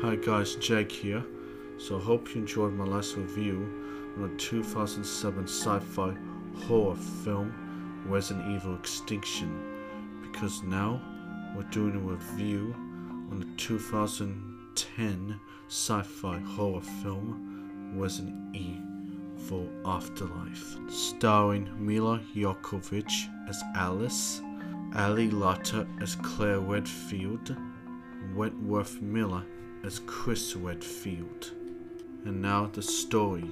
Hi guys, Jake here. So I hope you enjoyed my last review on a 2007 sci-fi horror film Resident Evil Extinction. Because now we're doing a review on the 2010 sci-fi horror film Resident Evil Afterlife, starring Milla Jovovich as Alice, Ali Larter as Claire Redfield, Wentworth Miller as Chris Redfield. And now the story.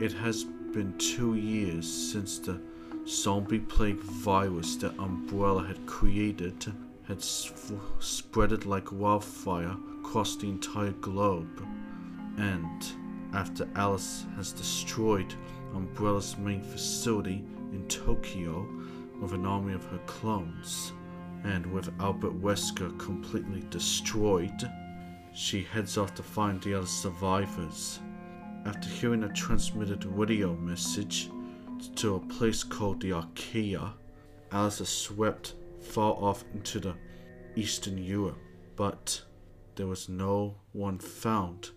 It has been two years since the zombie plague virus that Umbrella had created had spreaded like wildfire across the entire globe. And after Alice has destroyed Umbrella's main facility in Tokyo with an army of her clones, and with Albert Wesker completely destroyed, she heads off to find the other survivors. After hearing a transmitted video message to a place called the Arcadia, Alice is swept far off into the Eastern Europe, but there was no one found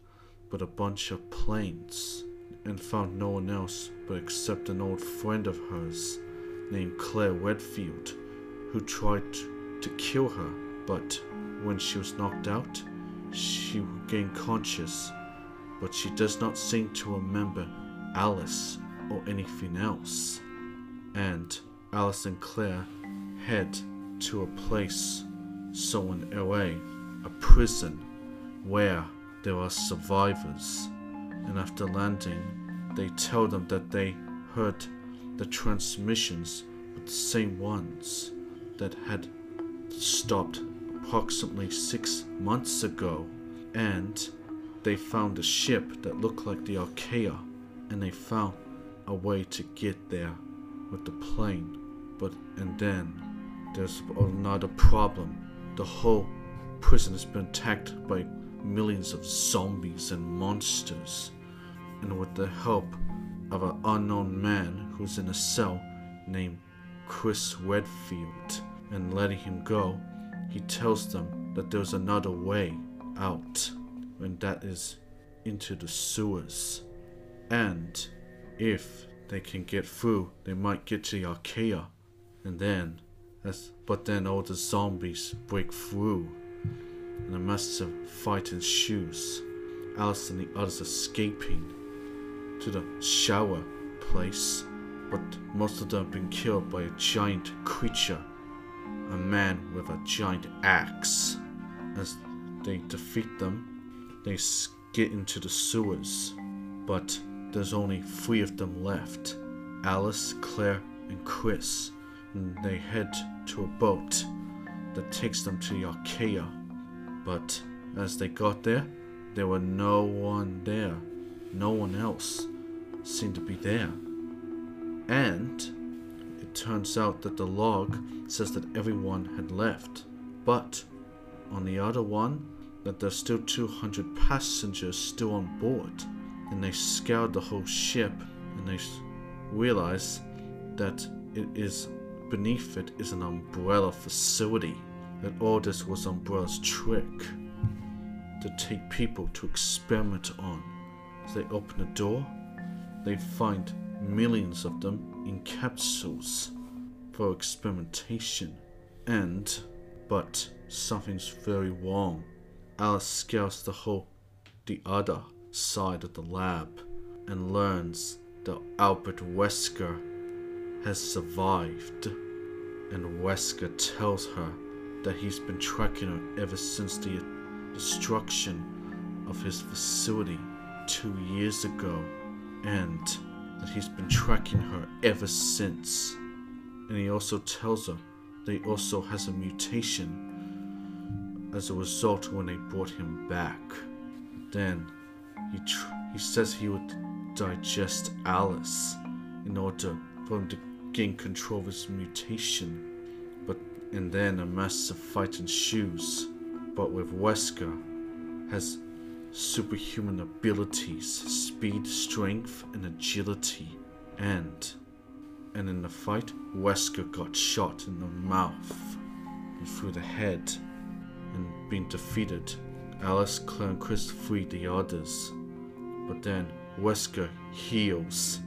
but a bunch of planes, and found no one else but except an old friend of hers named Claire Redfield, who tried to kill her, but when she was knocked out, she regained conscious, but she does not seem to remember Alice or anything else. And Alice and Claire head to a place, so in LA, a prison, where there are survivors. And after landing, they tell them that they heard the transmissions with the same ones that had stopped approximately six months ago. And they found a ship that looked like the Arcadia, and they found a way to get there with the plane. But and then there's another problem. The whole prison has been attacked by millions of zombies and monsters. And with the help of an unknown man who's in a cell named Chris Redfield, and letting him go, he tells them that there's another way out, and that is into the sewers. And if they can get through, they might get to the Arcadia. And then, as, but then all the zombies break through, and a massive fight ensues. Alice and the others escaping to the shower place, but most of them have been killed by a giant creature, a man with a giant axe. As they defeat them, they get into the sewers, but there's only three of them left Alice, Claire, and Chris. And they head to a boat that takes them to the Arcadia. But as they got there, there were no one there. No one else seemed to be there. And it turns out that the log says that everyone had left. But on the other one, that there's still 200 passengers still on board. And they scoured the whole ship and they realize that it is beneath it is an umbrella facility. That all this was Umbrella's trick to take people to experiment on. As they open the door, they find millions of them in capsules for experimentation. And, but something's very wrong. Alice scouts the whole, the other side of the lab and learns that Albert Wesker has survived. And Wesker tells her that he's been tracking her ever since the destruction of his facility two years ago, and that he's been tracking her ever since. And he also tells her that he also has a mutation as a result when they brought him back. Then he he says he would digest Alice in order for him to gain control of his mutation. But and then a massive fight ensues. But with Wesker has superhuman abilities, speed, strength, and agility. And and in the fight, Wesker got shot in the mouth and through the head and being defeated Alice, Claire, and Chris free the others. But then Wesker heals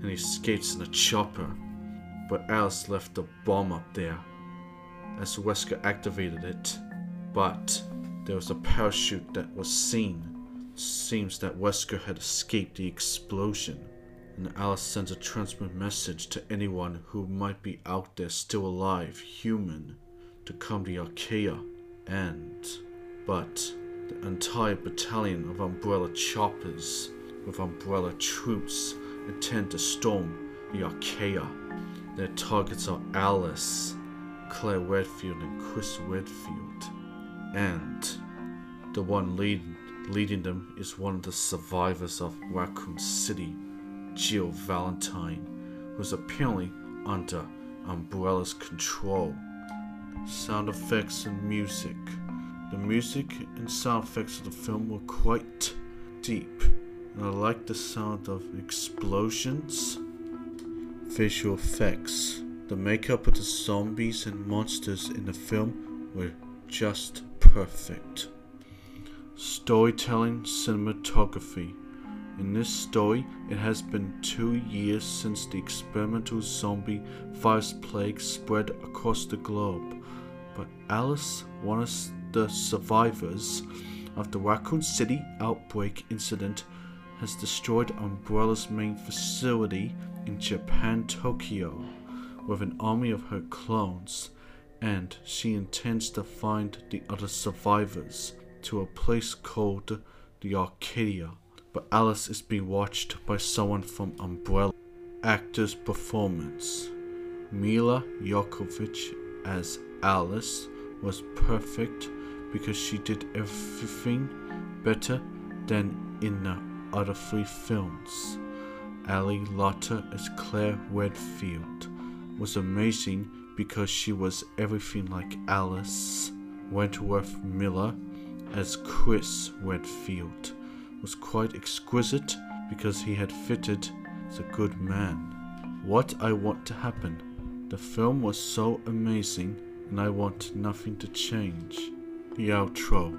and he escapes in a chopper. But Alice left a bomb up there as Wesker activated it. But there was a parachute that was seen. Seems that Wesker had escaped the explosion. And Alice sends a transmit message to anyone who might be out there still alive, human, to come to Arcadia. And. But the entire battalion of Umbrella choppers with Umbrella troops intend to storm the Arcadia. Their targets are Alice, Claire Redfield, and Chris Redfield. And the one lead, leading them is one of the survivors of Raccoon City, Jill Valentine, who's apparently under Umbrella's control. Sound effects and music. The music and sound effects of the film were quite deep, and I like the sound of explosions. Visual effects. The makeup of the zombies and monsters in the film were just perfect. Storytelling cinematography. In this story, it has been two years since the experimental zombie virus plague spread across the globe, but Alice, one of the survivors of the Raccoon City outbreak incident, has destroyed Umbrella's main facility in Japan, Tokyo, with an army of her clones, and she intends to find the other survivors to a place called the Arcadia. But Alice is being watched by someone from Umbrella. Actor's performance Milla Jovovich as Alice was perfect because she did everything better than in the other three films. Ali Larter as Claire Redfield was amazing because she was everything like Alice. Wentworth Miller as Chris Redfield was quite exquisite because he had fitted the good man. What I want to happen. The film was so amazing and I want nothing to change. The outro.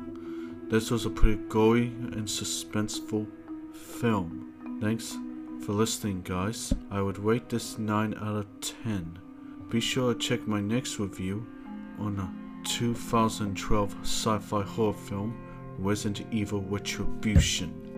This was a pretty gory and suspenseful film. Thanks for listening, guys. I would rate this 9 out of 10. Be sure to check my next review on a 2012 sci fi horror film, Resident Evil Retribution.